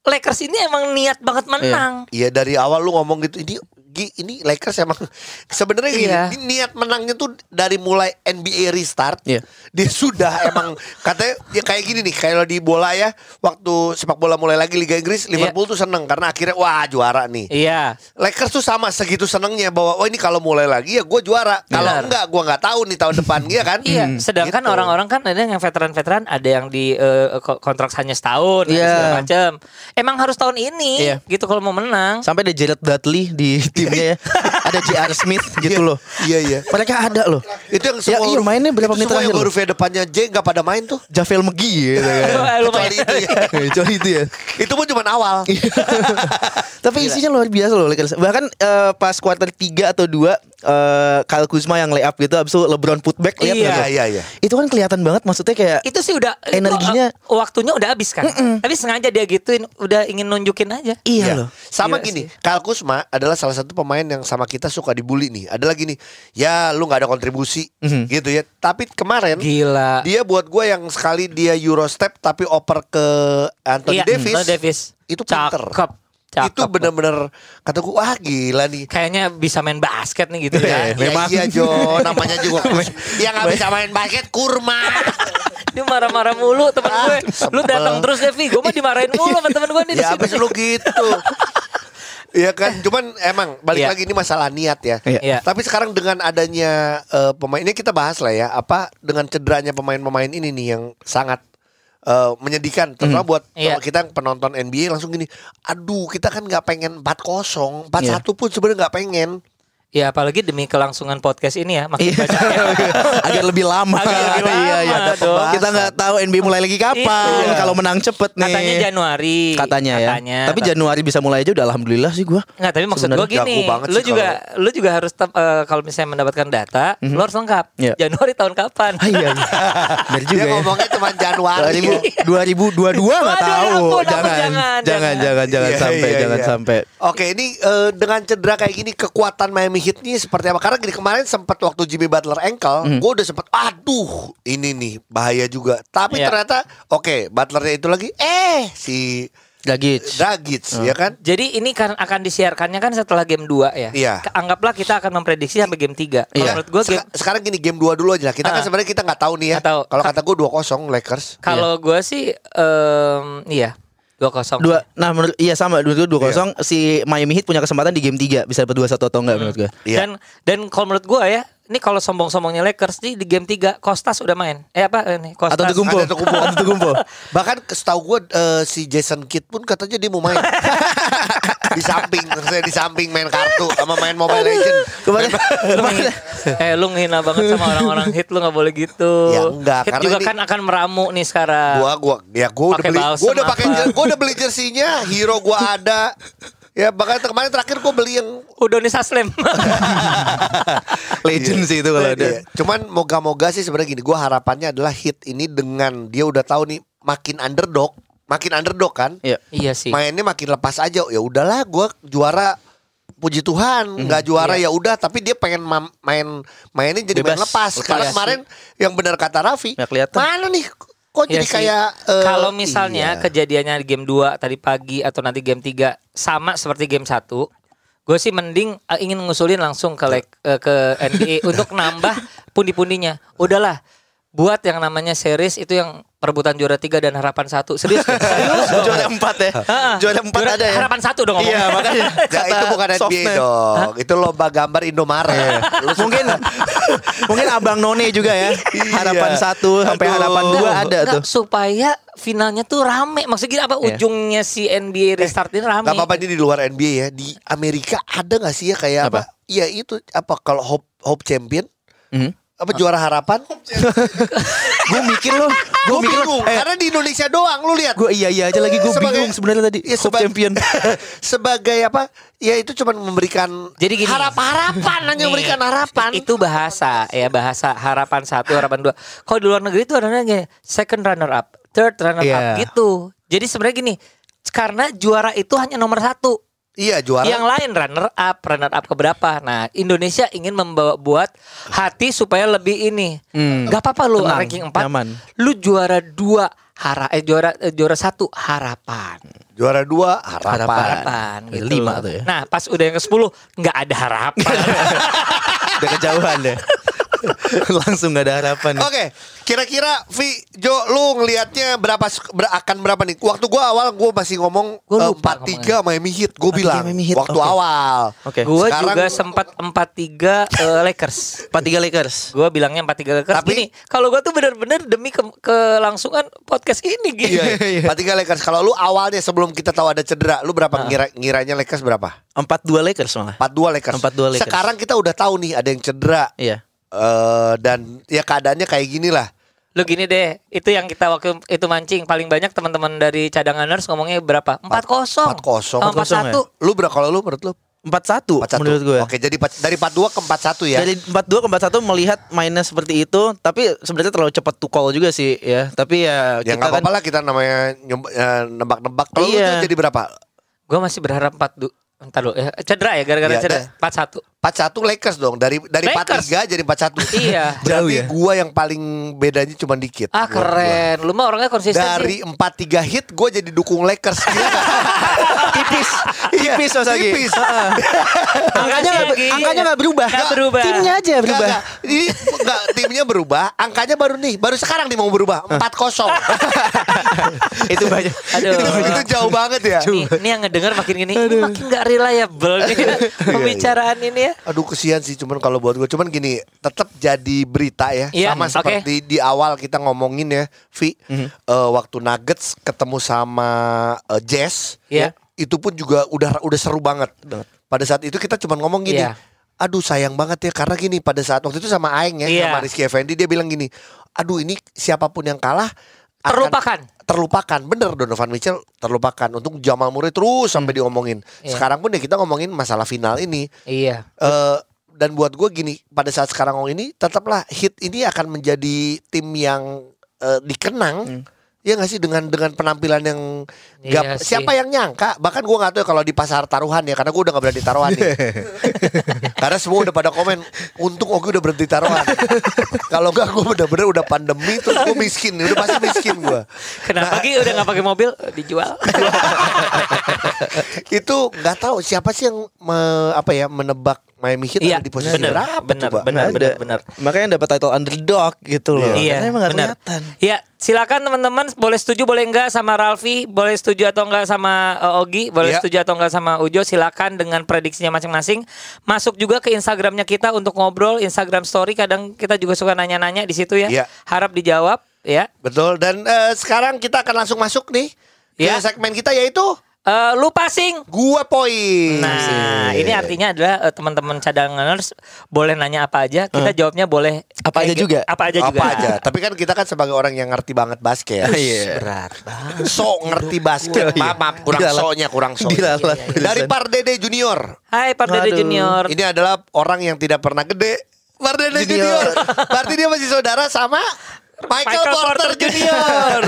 Speaker 3: Lakers ini emang niat banget menang.
Speaker 1: Iya dari awal lu ngomong gitu ini Gi, ini Lakers emang sebenarnya gini,
Speaker 3: Iya.
Speaker 1: ini niat menangnya tuh dari mulai NBA restart.
Speaker 4: Iya.
Speaker 1: Dia sudah emang katanya ya kayak gini nih kalau di bola ya waktu sepak bola mulai lagi Liga Inggris Liverpool tuh seneng karena akhirnya wah juara nih.
Speaker 3: Iya.
Speaker 1: Lakers tuh sama segitu senengnya bahwa oh ini kalau mulai lagi ya gue juara. Kalau enggak gue nggak tahu nih tahun depan ya kan.
Speaker 3: Iya, sedangkan
Speaker 1: Gitu.
Speaker 3: orang-orang kan ada yang veteran-veteran, ada yang di ko- kontrak hanya setahun,
Speaker 4: Iya.
Speaker 3: segala macam. Emang harus tahun ini,
Speaker 4: Iya.
Speaker 3: gitu kalau mau menang.
Speaker 4: Sampai ada Jared Dudley di timnya ya. ada J.R. Smith gitu
Speaker 1: Iya,
Speaker 4: loh.
Speaker 1: Iya iya.
Speaker 4: Mereka ada loh.
Speaker 1: Itu yang
Speaker 4: Ya,
Speaker 1: semua
Speaker 4: iya, mainnya berapa
Speaker 1: itu
Speaker 4: menit
Speaker 1: semua
Speaker 4: terakhir
Speaker 1: baru V depannya J nggak pada main tuh.
Speaker 4: Javel McGee gitu kan.
Speaker 3: Eh, lumayan.
Speaker 1: Kecuali itu ya.
Speaker 4: Kecuali itu ya.
Speaker 1: itu pun cuma awal.
Speaker 4: Tapi isinya luar biasa loh. Bahkan eh, pas quarter 3 atau 2 eh Kyle Kuzma yang layup gitu abis itu LeBron putback lihat
Speaker 3: Iya.
Speaker 1: Iya, iya.
Speaker 4: Itu kan kelihatan banget maksudnya kayak
Speaker 3: Itu sih udah
Speaker 4: Energinya-
Speaker 3: itu, eh, waktunya udah habis kan. Tapi sengaja dia gituin, udah ingin nunjukin aja.
Speaker 4: iya
Speaker 1: Iya.
Speaker 4: loh.
Speaker 1: Sama
Speaker 3: Gila
Speaker 1: gini,
Speaker 3: sih.
Speaker 1: Kyle Kusma adalah salah satu pemain yang sama kita suka dibully nih. Ada lagi nih, ya lu nggak ada kontribusi
Speaker 4: Mhm.
Speaker 1: gitu ya. Tapi kemarin
Speaker 3: Gila.
Speaker 1: dia buat gue yang sekali dia Eurostep tapi oper ke Anthony
Speaker 3: Iya,
Speaker 1: Davis.
Speaker 3: Anthony Davis.
Speaker 1: Itu pinter.
Speaker 3: Cakep. Cakep.
Speaker 1: Itu bener-bener kata gue wah gila nih.
Speaker 3: Kayaknya bisa main basket nih gitu
Speaker 1: Ya,
Speaker 3: ya.
Speaker 1: ya
Speaker 4: memang.
Speaker 1: iya Jo, namanya juga yang nggak bisa main basket kurma.
Speaker 3: Dia marah-marah mulu temen
Speaker 1: Ah,
Speaker 3: gue. Lu
Speaker 1: sebel.
Speaker 3: datang terus Devi, gue mah dimarahin mulu sama temen gue nih
Speaker 1: ya
Speaker 3: sini.
Speaker 1: abis lu gitu. Iya kan, cuman emang balik
Speaker 3: Iya.
Speaker 1: lagi ini masalah niat ya.
Speaker 4: Iya.
Speaker 3: Iya.
Speaker 1: Tapi sekarang dengan adanya eh, pemain ini kita bahas lah ya, apa dengan cederanya pemain-pemain ini nih yang sangat eh, menyedihkan, terutama buat
Speaker 3: Iya.
Speaker 1: kalau kita yang penonton NBA langsung gini, aduh kita kan nggak pengen 4-0, 4-1 pun sebenarnya nggak pengen.
Speaker 3: Ya apalagi demi kelangsungan podcast ini ya makin
Speaker 4: Iya.
Speaker 3: banyak ya.
Speaker 4: Agar lebih lama.
Speaker 3: Agak lebih lama
Speaker 4: iya, iya.
Speaker 3: ada.
Speaker 4: Kita nggak tahu NBA mulai lagi kapan.
Speaker 3: Itu.
Speaker 4: Kalau menang cepet nih.
Speaker 3: Katanya Januari.
Speaker 4: Katanya ya.
Speaker 3: Katanya.
Speaker 4: Tapi Januari bisa mulai aja udah alhamdulillah sih gua.
Speaker 3: Nggak, tapi maksud gue gini, lu juga lu juga harus eh, kalau misalnya mendapatkan data, lu harus lengkap.
Speaker 4: Iya.
Speaker 3: Januari tahun kapan?
Speaker 4: Ah, iya. iya. Benar juga
Speaker 1: Dia
Speaker 4: ya.
Speaker 1: ngomongnya cuma Januari.
Speaker 4: 2000 2022 nggak tahu. Jangan,
Speaker 3: jangan,
Speaker 4: jangan,
Speaker 3: jangan.
Speaker 4: jangan, jangan
Speaker 1: Iya,
Speaker 4: sampai,
Speaker 1: iya,
Speaker 4: jangan
Speaker 1: iya.
Speaker 4: sampai.
Speaker 1: Oke, ini eh, dengan cedera kayak gini kekuatan Miami Heat ini seperti apa? Karena gini kemarin sempat waktu Jimmy Butler ankle, gue udah sempat aduh, ini nih bahaya juga. Tapi
Speaker 3: Iya.
Speaker 1: ternyata oke, Butlernya itu lagi eh si
Speaker 4: Dragic.
Speaker 1: Dragic ya kan?
Speaker 3: Jadi ini kan akan disiarkannya kan setelah game 2 ya.
Speaker 1: Iya.
Speaker 3: Anggaplah kita akan memprediksi sampai game 3. Kalau
Speaker 4: Iya.
Speaker 3: menurut gue game
Speaker 1: Seka- sekarang gini game 2 dulu aja. Kita kan
Speaker 3: Ah.
Speaker 1: sebenarnya kita nggak tahu nih ya. Kalau kata gue 2-0 Lakers.
Speaker 3: kalau gue sih em, iya 2-0.
Speaker 4: Dua, nah menurut iya sama dua dua kosong si Miami Heat punya kesempatan di game 3 bisa dapat dua satu atau enggak menurut gue.
Speaker 1: Iya.
Speaker 3: Dan dan kalau menurut gue ya, ini kalau sombong-sombongnya Lakers nih di game 3 Kostas udah main. Eh apa ini? Kostas.
Speaker 4: Atau Antetokounmpo.
Speaker 1: Antetokounmpo.
Speaker 4: Antetokounmpo.
Speaker 1: Bahkan setahu gue eh, si Jason Kidd pun katanya dia mau main. di samping, maksudnya di samping main kartu sama main Mobile Legend.
Speaker 4: Kemarin
Speaker 3: ngehina- eh lu ngehina banget sama orang-orang hit lu nggak boleh gitu.
Speaker 1: Ya, enggak,
Speaker 3: Hit
Speaker 1: karena
Speaker 3: juga
Speaker 1: ini-
Speaker 3: kan akan meramu nih sekarang.
Speaker 1: Gua gua ya gua udah beli gua udah pakai gua udah beli jersinya, hero gua ada. Ya bahkan kemarin terakhir gua beli yang
Speaker 3: Udonis Aslem.
Speaker 4: legend sih itu kalau ada.
Speaker 1: Iya. Cuman moga-moga sih sebenarnya gini, gua harapannya adalah hit ini dengan dia udah tahu nih makin underdog, makin underdog kan.
Speaker 4: Iya.
Speaker 3: iya sih.
Speaker 1: Mainnya makin lepas aja. Ya udahlah gua juara puji Tuhan, nggak juara ya udah tapi dia pengen mam- main mainnya jadi main
Speaker 4: Bebas.
Speaker 1: lepas. Karena
Speaker 3: Lepas.
Speaker 1: kemarin yang benar kata Raffi, mana nih kok
Speaker 3: Iya
Speaker 1: jadi
Speaker 3: sih.
Speaker 1: kayak eh,
Speaker 3: kalau misalnya
Speaker 1: iya.
Speaker 3: kejadiannya di game 2 tadi pagi atau nanti game 3 sama seperti game 1 gue sih mending eh, ingin ngusulin langsung ke like, eh, ke NBA untuk nambah pundi-pundinya udahlah buat yang namanya series itu yang perebutan juara tiga dan harapan satu serius serius.
Speaker 4: Juara empat ya. Juara empat
Speaker 3: Juara-
Speaker 4: ada ya.
Speaker 3: harapan satu dong ngomongnya.
Speaker 4: Iya makanya.
Speaker 1: Ya, itu bukan NBA dong. Itu lomba gambar Indomaret. Lu
Speaker 4: mungkin mungkin abang None juga ya. Harapan satu sampai
Speaker 1: Aduh.
Speaker 4: harapan dua ada tuh.
Speaker 3: supaya finalnya tuh rame maksudnya gini, apa
Speaker 4: Iya.
Speaker 3: ujungnya si NBA restart ini rame
Speaker 1: Gak apa-apa ini di luar NBA ya. Di Amerika ada gak sih ya kayak apa?
Speaker 4: Apa?
Speaker 1: Iya itu apa kalau Hope Hope Champion?
Speaker 4: Mhm.
Speaker 1: Apa juara harapan?
Speaker 4: Gue mikir loh, gue mikir
Speaker 1: bingung.
Speaker 4: Eh,
Speaker 1: Karena di Indonesia doang lu lihat.
Speaker 4: gue iya iya aja lagi gue
Speaker 1: Sebagai-
Speaker 4: bingung sebenarnya tadi.
Speaker 1: Iya,
Speaker 4: Hope
Speaker 1: seba-
Speaker 4: champion.
Speaker 1: sebagai apa? Ya itu cuma memberikan
Speaker 3: Jadi gini.
Speaker 1: harap-harapan hanya
Speaker 3: Nih,
Speaker 1: memberikan harapan.
Speaker 3: Itu bahasa ya bahasa harapan satu harapan dua. Kalau di luar negeri itu ada namanya second runner up, third runner up
Speaker 4: Iya.
Speaker 3: gitu. Jadi sebenarnya gini, karena juara itu hanya nomor satu.
Speaker 1: Iya juara.
Speaker 3: Yang lain runner up, runner up keberapa. Nah Indonesia ingin membawa buat hati supaya lebih ini.
Speaker 4: Hmm.
Speaker 3: Gak apa-apa lu
Speaker 4: Tenang,
Speaker 3: ranking 4
Speaker 4: nyaman.
Speaker 3: Lu juara dua hara eh juara eh, juara satu harapan.
Speaker 1: Juara dua harapan.
Speaker 4: Harapan.
Speaker 3: Harapan gitu
Speaker 4: Lima tuh ya.
Speaker 3: Nah pas udah yang ke 10 nggak ada harapan.
Speaker 4: Udah kejauhan deh. Langsung gak ada harapan.
Speaker 1: Oke, kira-kira Vi, Jo, lu ngelihatnya berapa ber- akan berapa nih? Waktu gua awal gua masih ngomong
Speaker 3: Gua
Speaker 1: eh,
Speaker 3: lupa
Speaker 1: 4-3 Miami Heat, gua
Speaker 4: 4-3
Speaker 1: bilang
Speaker 4: Miami Heat,
Speaker 1: waktu
Speaker 4: oke.
Speaker 1: awal.
Speaker 4: Oke.
Speaker 3: Gue
Speaker 1: Sekarang-
Speaker 3: juga sempat 4-3 eh, Lakers.
Speaker 4: Empat tiga Lakers.
Speaker 3: Gue bilangnya 4-3 Lakers.
Speaker 1: Tapi-
Speaker 3: Gini, kalau gue tuh bener-bener demi ke kelangsungan podcast ini gitu.
Speaker 1: Iya, empat tiga Lakers. Kalau lu awalnya sebelum kita tahu ada cedera, lu berapa ngira ngiranya Lakers berapa?
Speaker 4: Empat dua Lakers malah.
Speaker 1: Empat dua Lakers.
Speaker 4: 4-2 Lakers.
Speaker 1: Sekarang kita udah tahu nih ada yang cedera.
Speaker 4: Iya.
Speaker 1: Eh dan ya keadaannya kayak gini lah.
Speaker 3: Lu gini deh, itu yang kita waktu itu mancing paling banyak teman-teman dari cadanganers ngomongnya berapa? 4-0.
Speaker 1: 4-0.
Speaker 3: 4-1.
Speaker 1: Lu berapa kalau lu menurut lu?
Speaker 4: Empat satu
Speaker 1: 4-1.
Speaker 4: menurut gue.
Speaker 1: Oke, jadi empat- dari 42 ke 41 ya.
Speaker 4: Dari 42 ke 41 melihat mainnya seperti itu, tapi sebenarnya terlalu cepat to call juga sih ya. Tapi ya
Speaker 1: ya
Speaker 4: kita
Speaker 1: nggak
Speaker 4: kan
Speaker 1: apa-apa lah kita namanya nyoba- eh, nebak-nebak. Kalau lu
Speaker 4: Iya.
Speaker 1: tuh jadi berapa?
Speaker 3: Gue masih berharap 4 du Entar lu, ya, cedera ya gara-gara
Speaker 1: Iya,
Speaker 3: cedera.
Speaker 1: da-
Speaker 3: 4-1.
Speaker 1: 41 Lakers dong. Dari dari
Speaker 3: Lakers.
Speaker 1: 43 jadi 41.
Speaker 3: Iya.
Speaker 1: Berarti
Speaker 4: Jauh ya?
Speaker 1: gua yang paling bedanya cuma dikit.
Speaker 3: Ah
Speaker 1: gua.
Speaker 3: keren. Lu mah orangnya konsisten
Speaker 1: Dari
Speaker 3: sih.
Speaker 1: 43 hit gue jadi dukung Lakers. Gila nggak?
Speaker 4: tipis,
Speaker 1: Iya,
Speaker 4: tipis
Speaker 1: tipis.
Speaker 4: Angkanya nggak angkanya nggak berubah.
Speaker 3: Nggak berubah.
Speaker 4: Timnya aja berubah.
Speaker 1: nggak. Ini enggak timnya berubah, angkanya baru nih, baru sekarang nih mau berubah. 4-0.
Speaker 4: itu banyak.
Speaker 3: Aduh.
Speaker 1: itu, itu jauh banget ya.
Speaker 3: Nih, ini yang ngedenger makin gini, ini makin gak reliable nih pembicaraan ini ya.
Speaker 1: Aduh kesian sih cuman kalau buat gue cuman gini tetap jadi berita ya
Speaker 3: Iya,
Speaker 1: sama seperti di awal kita ngomongin ya Vi
Speaker 4: Mhm.
Speaker 1: eh, waktu Nuggets ketemu sama eh, Jazz
Speaker 3: Iya.
Speaker 1: itu pun juga udah udah seru banget. Pada saat itu kita cuma ngomong gini.
Speaker 3: Iya.
Speaker 1: Aduh sayang banget ya karena gini pada saat waktu itu sama Aing ya
Speaker 3: Iya.
Speaker 1: sama Rizky Effendi dia bilang gini. Aduh ini siapa pun yang kalah akan
Speaker 3: Terlupakan.
Speaker 1: terlupakan bener Donovan Mitchell terlupakan untuk Jamal Murray terus sampai diomongin
Speaker 3: Iya.
Speaker 1: sekarang pun ya kita ngomongin masalah final ini
Speaker 3: Iya.
Speaker 1: Eh, dan buat gue gini pada saat sekarang ngomong ini tetaplah hit ini akan menjadi tim yang eh, dikenang ya nggak sih? Dengan dengan penampilan yang
Speaker 3: Iya
Speaker 1: gak, siapa yang nyangka? Bahkan gue nggak tahu ya kalau di pasar taruhan ya karena gue udah nggak berani taruhan nih. Karena semua udah pada komen untung Ogi udah berhenti taruhan. Kalau nggak gue bener-bener udah pandemi terus gue miskin udah pasti miskin gue
Speaker 3: Kenapa Gi? Udah nggak pakai mobil dijual?
Speaker 1: itu nggak tahu siapa sih yang me- apa ya menebak Miami Heat
Speaker 3: Iya,
Speaker 1: ada di posisi
Speaker 3: bener,
Speaker 1: berapa
Speaker 3: bener,
Speaker 1: coba?
Speaker 3: bener.
Speaker 4: Ada. Makanya dapat title underdog gitu loh.
Speaker 3: Iya,
Speaker 4: Karena emang nggak
Speaker 3: benar.
Speaker 4: kelihatan.
Speaker 3: Ya, silakan teman-teman boleh setuju boleh enggak sama Ralfi, boleh setuju atau enggak sama uh, Ogi, boleh
Speaker 1: Iya.
Speaker 3: setuju atau enggak sama Ujo, silakan dengan prediksinya masing-masing. Masuk juga ke Instagramnya kita untuk ngobrol, Instagram story kadang kita juga suka nanya-nanya di situ ya.
Speaker 1: Iya.
Speaker 3: Harap dijawab ya.
Speaker 1: Betul dan eh, sekarang kita akan langsung masuk nih
Speaker 3: Ya.
Speaker 1: ke segmen kita yaitu
Speaker 3: Eh, lu passing.
Speaker 1: gua poin.
Speaker 3: Nah, ini artinya adalah eh, teman-teman cadanganers boleh nanya apa aja, kita jawabnya boleh
Speaker 4: Apa aja
Speaker 3: eh,
Speaker 4: juga?
Speaker 3: Apa aja
Speaker 1: apa
Speaker 3: juga.
Speaker 1: aja. Tapi kan kita kan sebagai orang yang ngerti banget basket.
Speaker 4: Iya.
Speaker 3: Berat banget.
Speaker 1: So ngerti basket.
Speaker 4: Iya.
Speaker 1: Maaf, maaf kurang so-nya, kurang so.
Speaker 4: Dilalah.
Speaker 1: Dari Pardede Junior.
Speaker 3: Hai Pardede
Speaker 4: Waduh.
Speaker 3: Junior.
Speaker 1: Ini adalah orang yang tidak pernah gede. Pardede Junior.
Speaker 4: Junior.
Speaker 1: Berarti dia masih saudara sama Michael,
Speaker 3: Michael
Speaker 1: Porter,
Speaker 3: Porter
Speaker 1: Junior.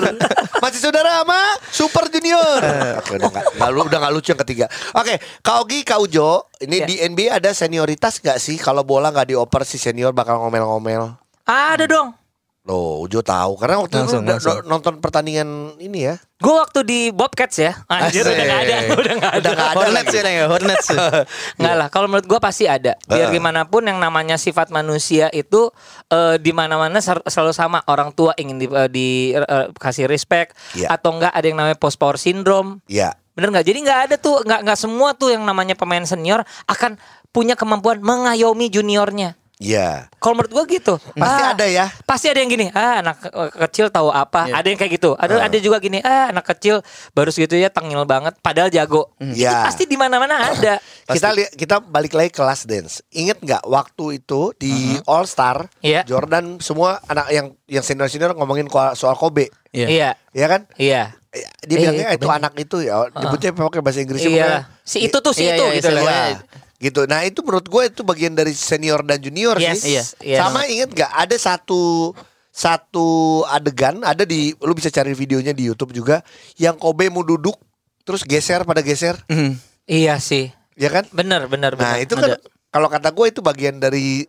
Speaker 1: masih saudara sama Super Junior. Oke, udah nggak nggak lu- udah nggak lucu yang ketiga. Oke, Kak Ogi, Kak Ujo, ini
Speaker 3: Ya.
Speaker 1: di NBA ada senioritas nggak sih? Kalau bola nggak dioper si senior bakal ngomel-ngomel.
Speaker 3: Ada dong.
Speaker 1: Loh, Ujo tahu karena waktu
Speaker 4: Langsung,
Speaker 1: itu
Speaker 4: langsung.
Speaker 1: nonton pertandingan ini ya.
Speaker 3: Gue waktu di Bobcats ya. Anjir
Speaker 1: Asik.
Speaker 3: udah gak ada, udah gak ada.
Speaker 1: Udah nggak ada
Speaker 4: Hornets ya, Hornets.
Speaker 3: Nggak lah, kalau menurut gua pasti ada. Biar
Speaker 1: Heeh.
Speaker 3: gimana pun yang namanya sifat manusia itu eh, di mana-mana selalu sama. Orang tua ingin di, eh, di- eh, kasih respect
Speaker 1: Iya.
Speaker 3: atau enggak ada yang namanya post power syndrome.
Speaker 1: Iya.
Speaker 3: Bener nggak? Jadi nggak ada tuh nggak nggak semua tuh yang namanya pemain senior akan punya kemampuan mengayomi juniornya.
Speaker 1: Iya.
Speaker 3: Kalau menurut gua gitu.
Speaker 1: Pasti ada ya.
Speaker 3: Pasti ada yang gini, ah anak ke- kecil tahu apa.
Speaker 4: Iya.
Speaker 3: Ada yang kayak gitu. Ada ada juga gini, ah anak kecil baru segitu ya tengil banget padahal jago. Itu
Speaker 1: Iya.
Speaker 3: pasti di mana-mana ada.
Speaker 1: Kita lihat kita balik lagi ke Last Dance. Ingat nggak waktu itu di All Star
Speaker 3: Iya.
Speaker 1: Jordan semua anak yang yang senior senior ngomongin soal Kobe,
Speaker 4: Iya.
Speaker 3: Iya.
Speaker 1: ya kan?
Speaker 3: Iya.
Speaker 1: Eh, Dia
Speaker 3: Eh,
Speaker 1: bilangnya itu
Speaker 3: Kobe.
Speaker 1: anak itu ya, nyebutnya pakai bahasa Inggris
Speaker 3: Iya. Si itu tuh si
Speaker 4: Iya,
Speaker 3: itu
Speaker 4: iya,
Speaker 3: gitu
Speaker 4: iya,
Speaker 3: loh.
Speaker 1: Gitu. Nah itu menurut gue itu bagian dari senior dan junior
Speaker 3: Yes,
Speaker 1: sih.
Speaker 3: iya, iya.
Speaker 1: Sama inget nggak ada satu satu adegan ada di lu bisa cari videonya di YouTube juga yang Kobe mau duduk terus geser pada geser,
Speaker 4: Mhm.
Speaker 3: Iya sih.
Speaker 1: ya kan?
Speaker 3: Bener bener
Speaker 1: Nah
Speaker 3: bener.
Speaker 1: itu kan kalau kata gue itu bagian dari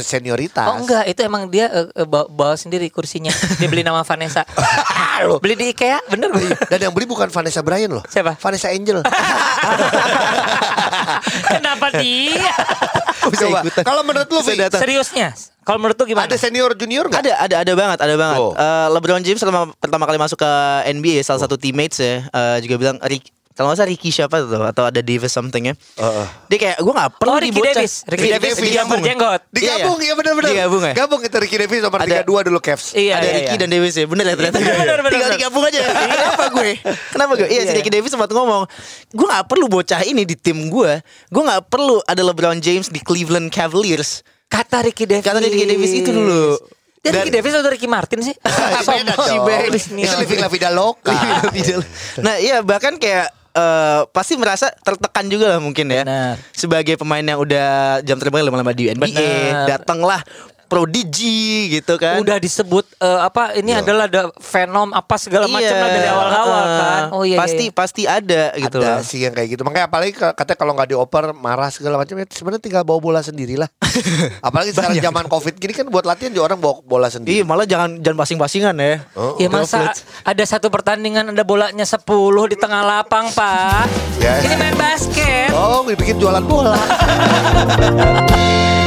Speaker 1: senioritas.
Speaker 3: Oh enggak, itu emang dia eh, eh, bawa, bawa sendiri kursinya. Dia beli nama Vanessa. beli di IKEA, bener gue.
Speaker 1: Dan yang beli bukan Vanessa Bryan loh.
Speaker 3: Siapa?
Speaker 1: Vanessa Angel.
Speaker 3: Kenapa dia?
Speaker 1: Coba. Kalau menurut lu.
Speaker 3: Seriusnya? Kalau menurut lu gimana?
Speaker 1: ada senior junior nggak?
Speaker 4: Ada, ada, ada banget, ada banget.
Speaker 1: Oh.
Speaker 4: Eh, LeBron James selama pertama kali masuk ke NBA, salah satu teammates ya, eh, juga bilang, Rick, kalau nggak salah Ricky siapa tuh, atau ada Davis something ya.
Speaker 1: Heeh.
Speaker 4: Dia kayak, gue gak perlu
Speaker 3: Oh, Ricky
Speaker 4: dibocah."
Speaker 3: Davis. Ricky Davis yang
Speaker 4: digabung.
Speaker 3: berjenggot.
Speaker 1: Digabung
Speaker 4: Iya,
Speaker 1: ya benar-benar.
Speaker 4: Digabung ya?
Speaker 1: Gabung itu Ricky Davis nomor
Speaker 4: Ada-
Speaker 1: 32 dulu Cavs.
Speaker 3: Iya,
Speaker 4: ada
Speaker 3: iya,
Speaker 4: Ricky
Speaker 3: iya.
Speaker 4: dan Davis ya, bener ya ternyata.
Speaker 3: Iya, bener, bener,
Speaker 4: Tinggal digabung aja. Kenapa gue? Kenapa gue? Iya, si
Speaker 3: Iya.
Speaker 4: Ricky Davis sempat ngomong, gue gak perlu bocah ini di tim gue. Gue gak perlu ada LeBron James di Cleveland Cavaliers.
Speaker 3: Kata Ricky Davis.
Speaker 4: Kata Ricky Davis itu dulu.
Speaker 3: Dan,
Speaker 4: Dan-
Speaker 3: Ricky Davis atau Ricky Martin sih?
Speaker 1: Beda
Speaker 3: Sombong.
Speaker 1: dong.
Speaker 3: beda.
Speaker 1: Itu living la vida loca.
Speaker 4: nah iya bahkan kayak eh, pasti merasa tertekan juga lah mungkin ya
Speaker 3: Benar.
Speaker 4: sebagai pemain yang udah jam terbang lama-lama di NBA datanglah prodigy gitu kan
Speaker 3: Udah disebut eh, apa ini
Speaker 1: Iya.
Speaker 3: adalah ada fenom apa segala macam
Speaker 4: Iya,
Speaker 3: lah dari awal-awal
Speaker 4: eh,
Speaker 3: kan. Oh iya.
Speaker 4: pasti
Speaker 3: iya.
Speaker 4: pasti ada gitu
Speaker 1: Ada
Speaker 4: loh.
Speaker 1: sih yang kayak gitu. Makanya apalagi katanya kalau nggak dioper marah segala macam ya sebenarnya tinggal bawa bola sendiri lah. apalagi sekarang zaman Covid gini kan buat latihan juga orang bawa bola
Speaker 4: Iya
Speaker 1: sendiri.
Speaker 4: malah jangan jangan basing-basingan ya.
Speaker 1: Oh,
Speaker 3: Ya masa ada satu pertandingan ada bolanya 10 di tengah lapang, Pak.
Speaker 1: Ya.
Speaker 3: Ini main basket.
Speaker 1: Oh, dibikin jualan bola.